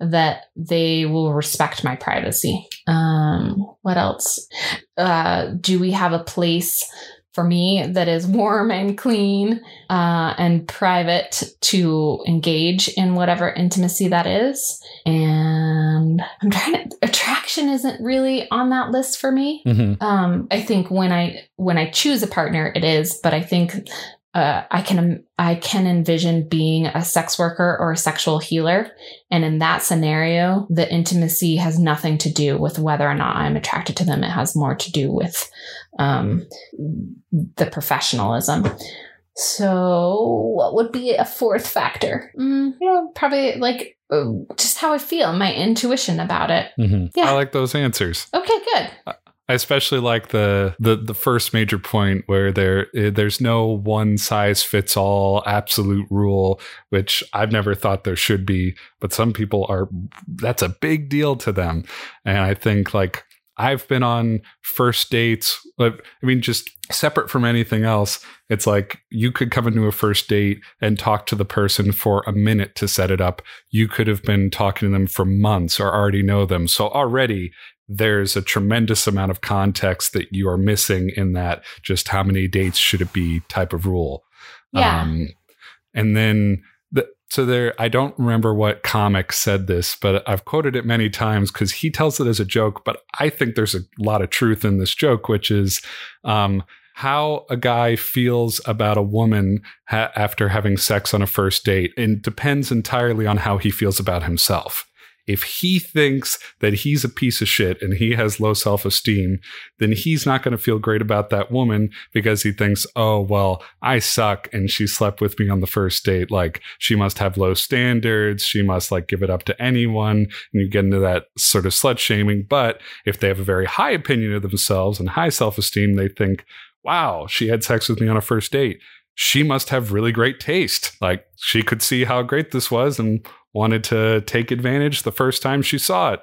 that they will respect my privacy. Um, what else? Uh, do we have a place for me that is warm and clean uh, and private to engage in whatever intimacy that is? And I'm trying to, attraction isn't really on that list for me. Mm-hmm. Um, I think when I when I choose a partner, it is, but I think uh, I can I can envision being a sex worker or a sexual healer, and in that scenario, the intimacy has nothing to do with whether or not I'm attracted to them. It has more to do with um, the professionalism. So, what would be a fourth factor? Mm, you know, probably like uh, just how I feel, my intuition about it. Mm-hmm. Yeah. I like those answers. Okay, good. I especially like the the the first major point where there eh, there's no one size fits all absolute rule, which I've never thought there should be, but some people are that's a big deal to them, and I think like I've been on first dates. Like, I mean, just separate from anything else, it's like you could come into a first date and talk to the person for a minute to set it up. You could have been talking to them for months or already know them. So already there's a tremendous amount of context that you are missing in that just how many dates should it be type of rule. Yeah. Um, and then the, So there, I don't remember what comic said this, but I've quoted it many times because he tells it as a joke. But I think there's a lot of truth in this joke, which is um, how a guy feels about a woman ha- after having sex on a first date, and depends entirely on how he feels about himself if he thinks that he's a piece of shit and he has low self esteem, then he's not going to feel great about that woman because he thinks, oh, well, I suck and she slept with me on the first date. Like she must have low standards. She must like give it up to anyone. And you get into that sort of slut shaming. But if they have a very high opinion of themselves and high self esteem, they think, wow, she had sex with me on a first date. She must have really great taste. Like she could see how great this was and wanted to take advantage the first time she saw it.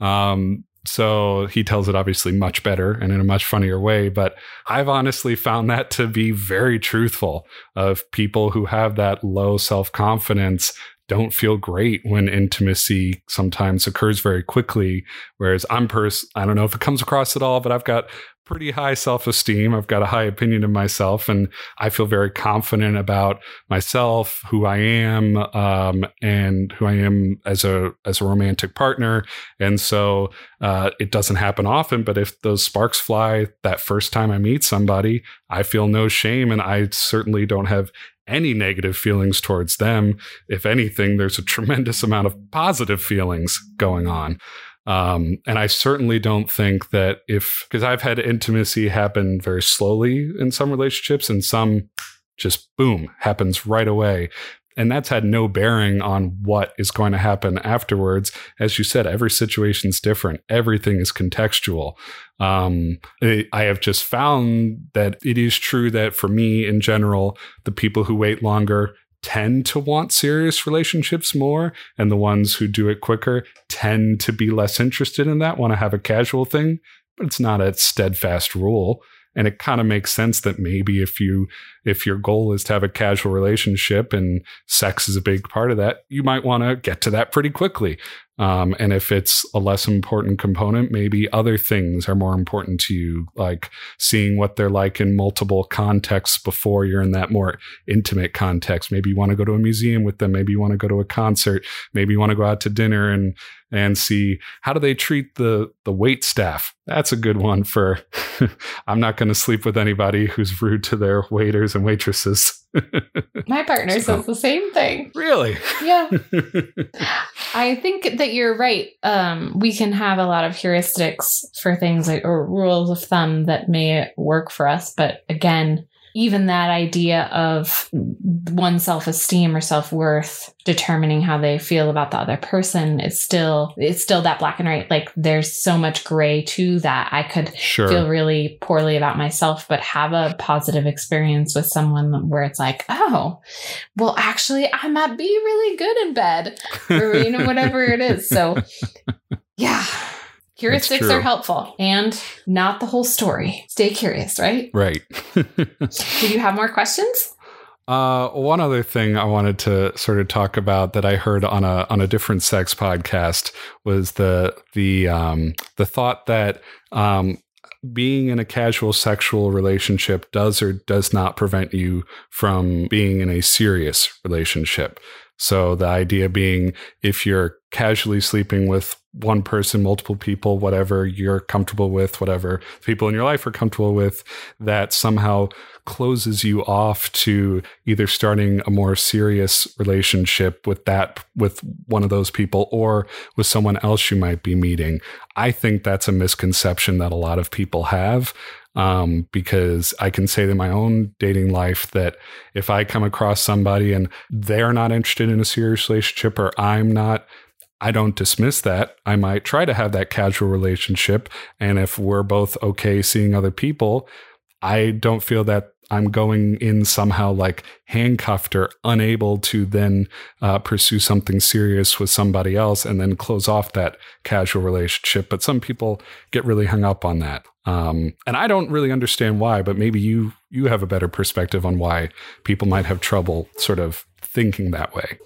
Um, so he tells it obviously much better and in a much funnier way. But I've honestly found that to be very truthful of people who have that low self confidence don't feel great when intimacy sometimes occurs very quickly. Whereas I'm pers I don't know if it comes across at all, but I've got pretty high self esteem. I've got a high opinion of myself, and I feel very confident about myself, who I am, um, and who I am as a as a romantic partner. And so uh, it doesn't happen often, but if those sparks fly that first time I meet somebody, I feel no shame, and I certainly don't have any negative feelings towards them. If anything, there's a tremendous amount of positive feelings going on. Um, and I certainly don't think that if, because I've had intimacy happen very slowly in some relationships and some just boom happens right away. And that's had no bearing on what is going to happen afterwards. As you said, every situation's different. Everything is contextual. Um, I have just found that it is true that for me in general, the people who wait longer tend to want serious relationships more, and the ones who do it quicker tend to be less interested in that, want to have a casual thing, but it's not a steadfast rule. And it kind of makes sense that maybe if you if your goal is to have a casual relationship and sex is a big part of that, you might want to get to that pretty quickly. Um, and if it's a less important component, maybe other things are more important to you, like seeing what they're like in multiple contexts before you're in that more intimate context. Maybe you want to go to a museum with them. Maybe you want to go to a concert. Maybe you want to go out to dinner and and see how do they treat the the wait staff. That's a good one for. I'm not going to sleep with anybody who's rude to their waiters and waitresses. My partner so, says the same thing. Really? Yeah. I think that you're right. Um, we can have a lot of heuristics for things like or rules of thumb that may work for us, but again, even that idea of one self esteem or self worth determining how they feel about the other person is still it's still that black and white. Like there's so much gray to that. I could sure. feel really poorly about myself, but have a positive experience with someone where it's like, oh, well, actually, I might be really good in bed, or you know, whatever it is. So, yeah. Heuristics are helpful and not the whole story. Stay curious, right? Right. Did you have more questions? Uh, one other thing I wanted to sort of talk about that I heard on a on a different sex podcast was the the um, the thought that um, being in a casual sexual relationship does or does not prevent you from being in a serious relationship. So the idea being if you're casually sleeping with one person, multiple people, whatever you're comfortable with, whatever people in your life are comfortable with, that somehow closes you off to either starting a more serious relationship with that, with one of those people or with someone else you might be meeting. I think that's a misconception that a lot of people have. Um, because I can say in my own dating life that if I come across somebody and they're not interested in a serious relationship or I'm not, I don't dismiss that. I might try to have that casual relationship. And if we're both okay seeing other people, I don't feel that I'm going in somehow like handcuffed or unable to then uh, pursue something serious with somebody else and then close off that casual relationship. But some people get really hung up on that. Um, and I don't really understand why, but maybe you you have a better perspective on why people might have trouble sort of thinking that way.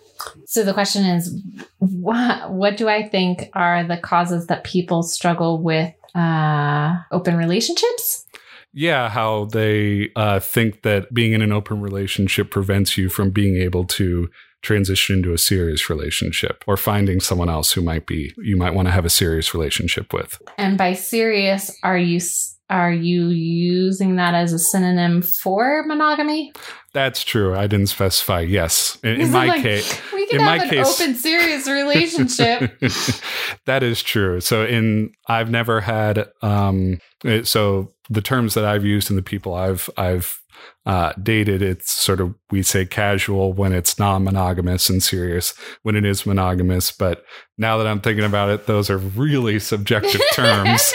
So the question is, what, what do I think are the causes that people struggle with uh, open relationships? Yeah, how they uh, think that being in an open relationship prevents you from being able to transition into a serious relationship or finding someone else who might be you might want to have a serious relationship with. And by serious, are you are you using that as a synonym for monogamy? That's true. I didn't specify. Yes, in, in my like, case, we can in have my an case, open, serious relationship. that is true. So, in I've never had. Um, it, so the terms that I've used and the people I've I've uh, dated, it's sort of we say casual when it's non-monogamous and serious when it is monogamous. But now that I'm thinking about it, those are really subjective terms.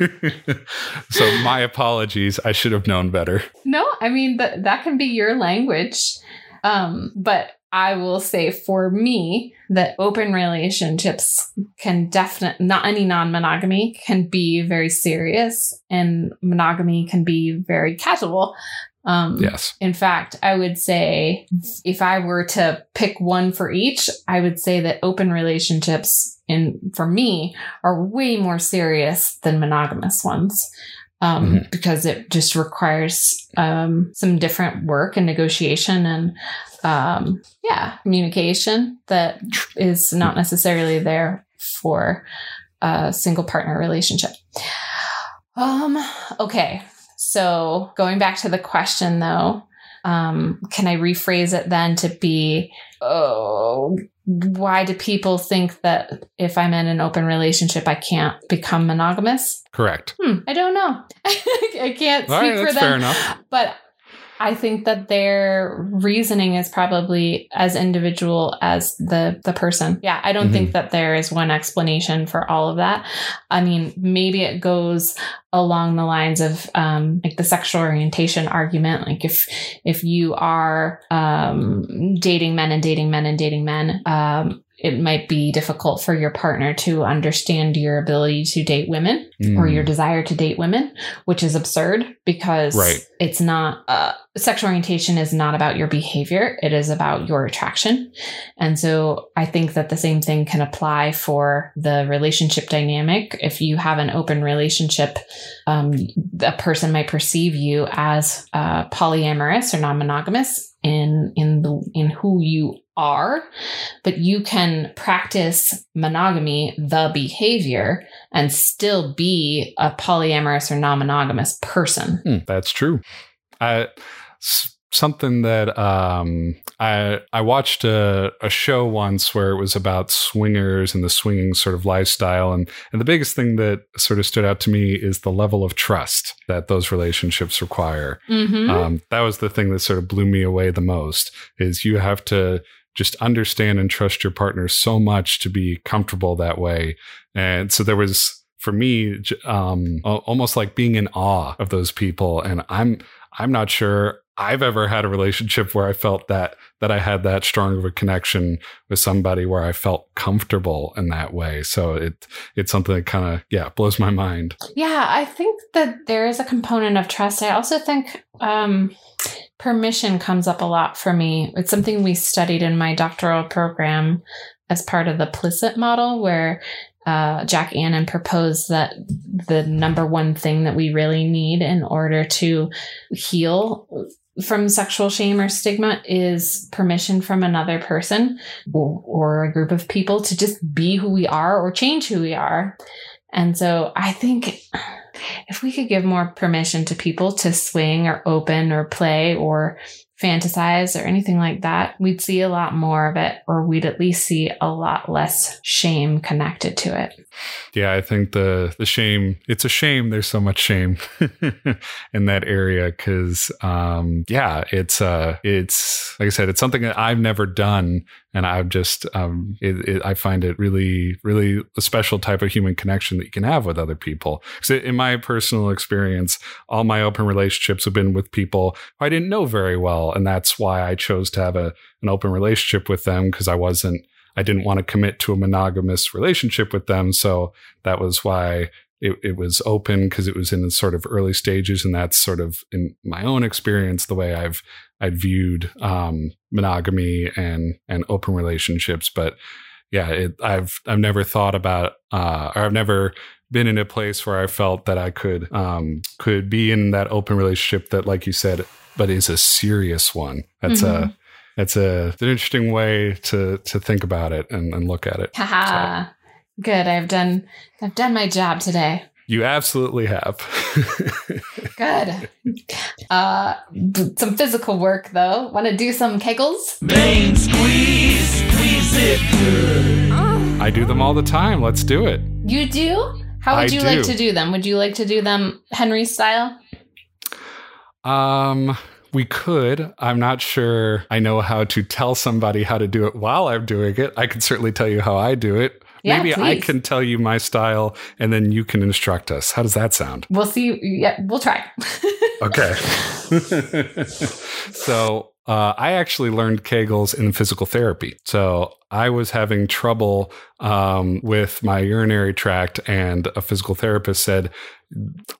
so my apologies. I should have known better. No, I mean that that can be your language. Um, but I will say for me that open relationships can definitely not any non-monogamy can be very serious and monogamy can be very casual. Um, yes. In fact, I would say if I were to pick one for each, I would say that open relationships in for me are way more serious than monogamous ones. Um, mm-hmm. because it just requires um, some different work and negotiation and um, yeah communication that is not necessarily there for a single partner relationship um okay so going back to the question though um, can i rephrase it then to be oh why do people think that if I'm in an open relationship, I can't become monogamous? Correct. Hmm, I don't know. I can't speak right, for them. Fair enough. But I think that their reasoning is probably as individual as the the person. Yeah, I don't mm-hmm. think that there is one explanation for all of that. I mean, maybe it goes along the lines of um, like the sexual orientation argument. Like if if you are um, dating men and dating men and dating men, um, it might be difficult for your partner to understand your ability to date women mm. or your desire to date women, which is absurd because right. it's not uh, sexual orientation is not about your behavior, it is about your attraction. And so I think that the same thing can apply for the relationship dynamic. If you have an open relationship, um, a person might perceive you as uh, polyamorous or non monogamous in in the in who you are, but you can practice monogamy, the behavior, and still be a polyamorous or non-monogamous person. Hmm, that's true. I something that um, I I watched a, a show once where it was about swingers and the swinging sort of lifestyle, and and the biggest thing that sort of stood out to me is the level of trust that those relationships require. Mm-hmm. Um, that was the thing that sort of blew me away the most. Is you have to just understand and trust your partner so much to be comfortable that way, and so there was for me um, almost like being in awe of those people, and I'm I'm not sure I've ever had a relationship where I felt that that I had that strong of a connection with somebody where I felt comfortable in that way. So it it's something that kind of yeah blows my mind. Yeah, I think that there is a component of trust. I also think um, permission comes up a lot for me. It's something we studied in my doctoral program as part of the PLISSIT model, where uh, Jack Annon proposed that the number one thing that we really need in order to heal from sexual shame or stigma is permission from another person or, or, a group of people to just be who we are or change who we are. And so I think if we could give more permission to people to swing or open or play or fantasize or anything like that, we'd see a lot more of it, or we'd at least see a lot less shame connected to it. Yeah, I think the the shame. It's a shame. There's so much shame in that area because, um, yeah, it's uh, it's like I said, it's something that I've never done, and I've just um, it, it, I find it really, really a special type of human connection that you can have with other people. So, in my personal experience, all my open relationships have been with people I didn't know very well, and that's why I chose to have a an open relationship with them because I wasn't I didn't want to commit to a monogamous relationship with them. So that was why it, it was open because it was in the sort of early stages. And that's sort of in my own experience, the way I've, I viewed, um, monogamy and, and open relationships. But yeah, it, I've, I've never thought about, uh, or I've never been in a place where I felt that I could, um, could be in that open relationship that, like you said, but is a serious one. That's mm-hmm. a, it's a an interesting way to to think about it and, and look at it. Haha. Good. I've done I've done my job today. You absolutely have. Good. Uh d- some physical work though. Want to do some kegels? Main squeeze, squeeze it good. I do them all the time. Let's do it. You do? How would I you like to do them? Would you like to do them Henry style? Um, we could. I'm not sure I know how to tell somebody how to do it while I'm doing it. I can certainly tell you how I do it. Yeah, Maybe I can tell you my style and then you can instruct us. How does that sound? We'll see. Yeah, we'll try. Okay. so uh, I actually learned Kegels in physical therapy. So I was having trouble um, with my urinary tract, and a physical therapist said,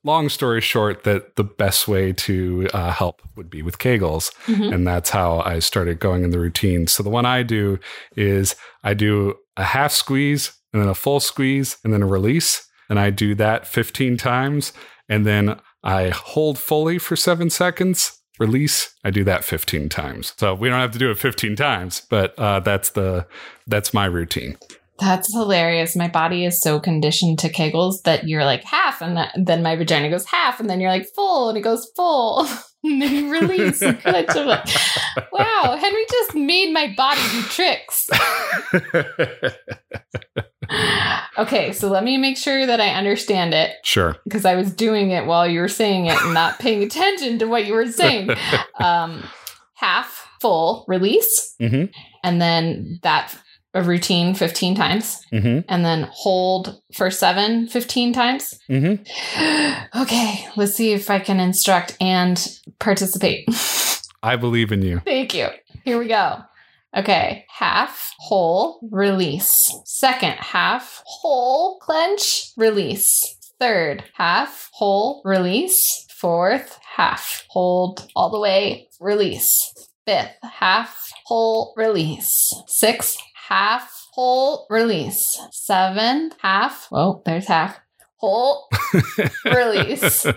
long story short, that the best way to uh, help would be with Kegels. Mhm. And that's how I started going in the routine. So the one I do is I do a half squeeze and then a full squeeze and then a release. And I do that 15 times. And then I hold fully for seven seconds, release. I do that 15 times. So we don't have to do it 15 times, but uh, that's the that's my routine. That's hilarious. My body is so conditioned to kegels that you're like half, and that, then my vagina goes half, and then you're like full, and it goes full, and release. and clutch. I'm like, wow, Henry just made my body do tricks. Okay, so let me make sure that I understand it sure. because I was doing it while you were saying it and not paying attention to what you were saying. Um, half full release, hmm and then that a routine 15 times, hmm and then hold for seven 15 times. hmm okay, let's see if I can instruct and participate. I believe in you. Thank you. Here we go. Okay, half, whole, release. Second half, whole, clench, release. Third half, whole, release. Fourth half, hold all the way, release. Fifth half, whole, release. Sixth half, whole, release. Seven half, oh, there's half, whole, release.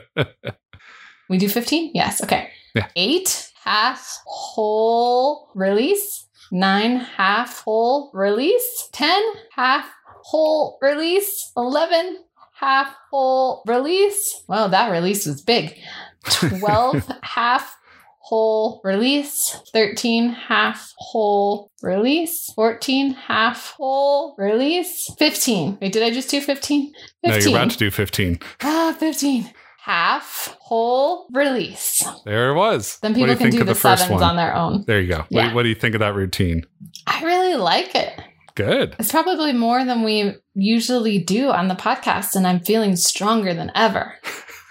We do 15? Yes. Okay. Yeah. Eight, half, whole, release. Nine, half, whole, release. Ten, half, whole, release. Eleven, half, whole, release. Wow, that release was big. 12, half, whole, release. 13, half, whole, release. 14, half, whole, release. 15. Wait, did I just do 15? 15. No, you're about to do 15. Ah, 15. Half, whole, release. There it was. Then people do can do the, the first sevens one? on their own. There you go. What, what do you think of that routine? I really like it. Good. It's probably more than we usually do on the podcast, and I'm feeling stronger than ever.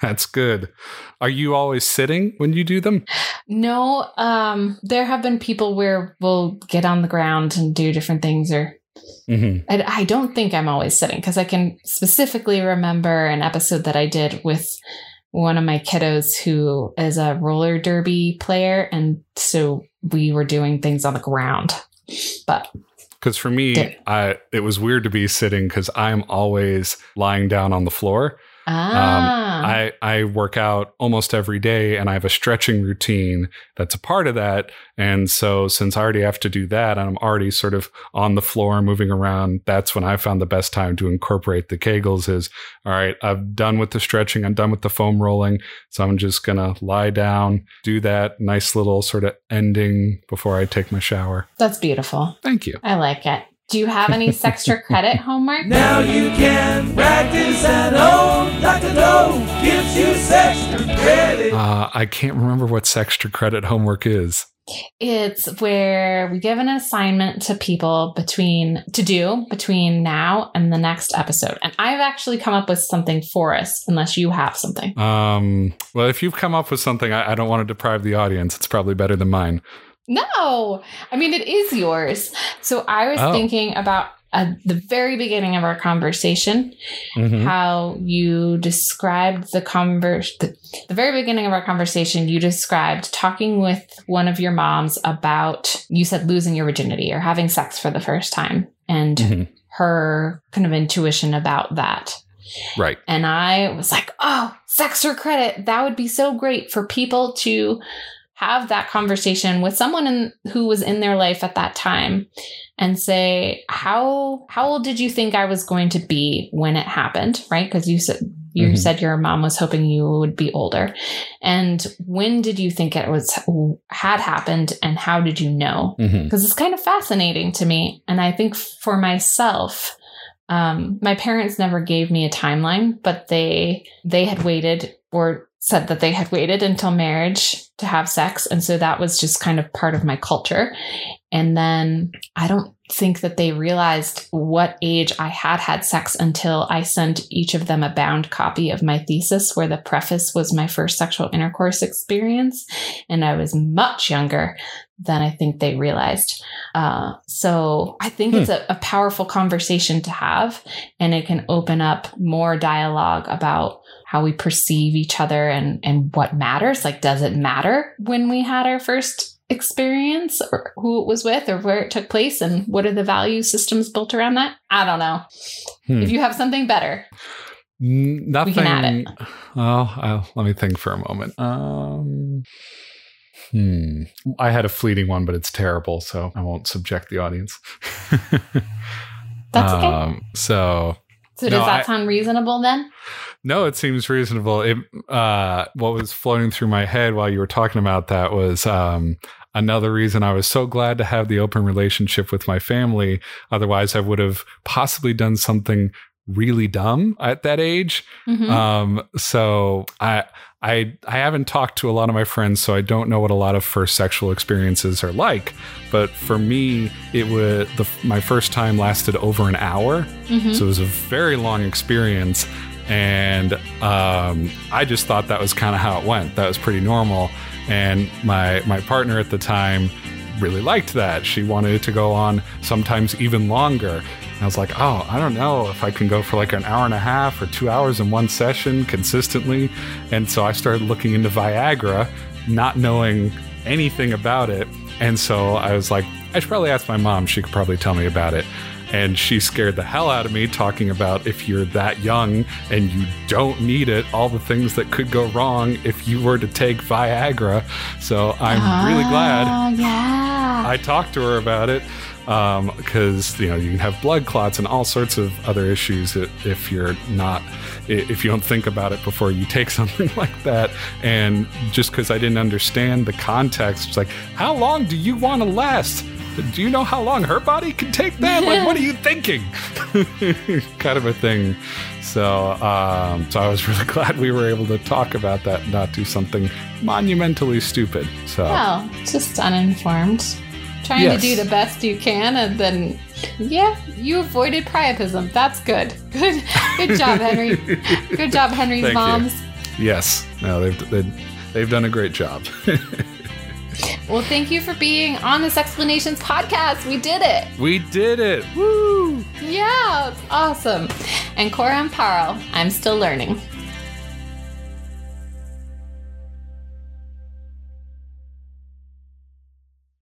That's good. Are you always sitting when you do them? No, um, there have been people where we'll get on the ground and do different things, or hmm I, I don't think I'm always sitting because I can specifically remember an episode that I did with one of my kiddos who is a roller derby player, and so we were doing things on the ground. But Because for me, I it was weird to be sitting because I'm always lying down on the floor. Ah, I I work out almost every day, and I have a stretching routine that's a part of that. And so, since I already have to do that, and I'm already sort of on the floor moving around, that's when I found the best time to incorporate the Kegels. Is all right. I'm done with the stretching. I'm done with the foam rolling. So I'm just gonna lie down, do that nice little sort of ending before I take my shower. that's beautiful. Thank you. I like it. Do you have any extra credit homework? Now you can practice at home. Dr. Doe gives you extra credit. Uh, I can't remember what Sextra credit homework is. It's where we give an assignment to people between to do between now and the next episode. And I've actually come up with something for us, unless you have something. Um, well, if you've come up with something, I, I don't want to deprive the audience. It's probably better than mine. No, I mean it is yours. So I was Oh. thinking about at the very beginning of our conversation Mhm. how you described the converse the, the very beginning of our conversation you described talking with one of your moms about you said losing your virginity or having sex for the first time and Mhm. her kind of intuition about that Right. and I was like, oh, Sextra credit, that would be so great for people to have that conversation with someone in, who was in their life at that time and say, how, how old did you think I was going to be when it happened? Right. Cause you said, you Mhm. said your mom was hoping you would be older. And when did you think it was had happened and how did you know? Because it's kind of fascinating to me. And I think for myself, um, my parents never gave me a timeline, but they they had waited or said that they had waited until marriage to have sex. And so that was just kind of part of my culture. And then I don't think that they realized what age I had had sex until I sent each of them a bound copy of my thesis, where the preface was my first sexual intercourse experience. And I was much younger than I think they realized. Uh, so I think it's a, a powerful conversation to have, and it can open up more dialogue about how we perceive each other and and what matters. Like, does it matter when we had our first experience, or who it was with, or where it took place, and what are the value systems built around that? I don't know. Hmm. If you have something better, Nothing. can add it. Oh, I'll, let me think for a moment. Um, hmm. I had a fleeting one, but it's terrible, so I won't subject the audience. That's okay. Um, so so no, does that I- sound reasonable then? no, it seems reasonable. It, uh, what was floating through my head while you were talking about that was um, another reason I was so glad to have the open relationship with my family. Otherwise, I would have possibly done something really dumb at that age. Mhm. Um, so I I I haven't talked to a lot of my friends, so I don't know what a lot of first sexual experiences are like. But for me, it was the my first time lasted over an hour, Mhm. so it was a very long experience. And um, I just thought that was kind of how it went. That was pretty normal. And my my partner at the time really liked that. She wanted it to go on sometimes even longer. I was like, oh, I don't know if I can go for like an hour and a half or two hours in one session consistently. And so I started looking into Viagra, not knowing anything about it. And so I was like, I should probably ask my mom. She could probably tell me about it. And she scared the hell out of me talking about if you're that young and you don't need it, all the things that could go wrong if you were to take Viagra. So I'm really glad Oh, yeah. I talked to her about it because you know you can have blood clots and all sorts of other issues if you're not if you don't think about it before you take something like that. And just because I didn't understand the context, it's like, how long do you want to last? Do you know how long her body can take that? Like, what are you thinking? kind of a thing. So, um, so I was really glad we were able to talk about that, not do something monumentally stupid. So, Well, just uninformed. Trying Yes. to do the best you can, and then, yeah, you avoided priapism. That's good. Good, good job, Henry. Good job, Henry's Thank you. moms. Yes. No, they've they've, they've done a great job. Well, thank you for being on this Sexplanations podcast. We did it. we did it. Woo! Yeah, it's awesome. And Cora Amparo, I'm still learning.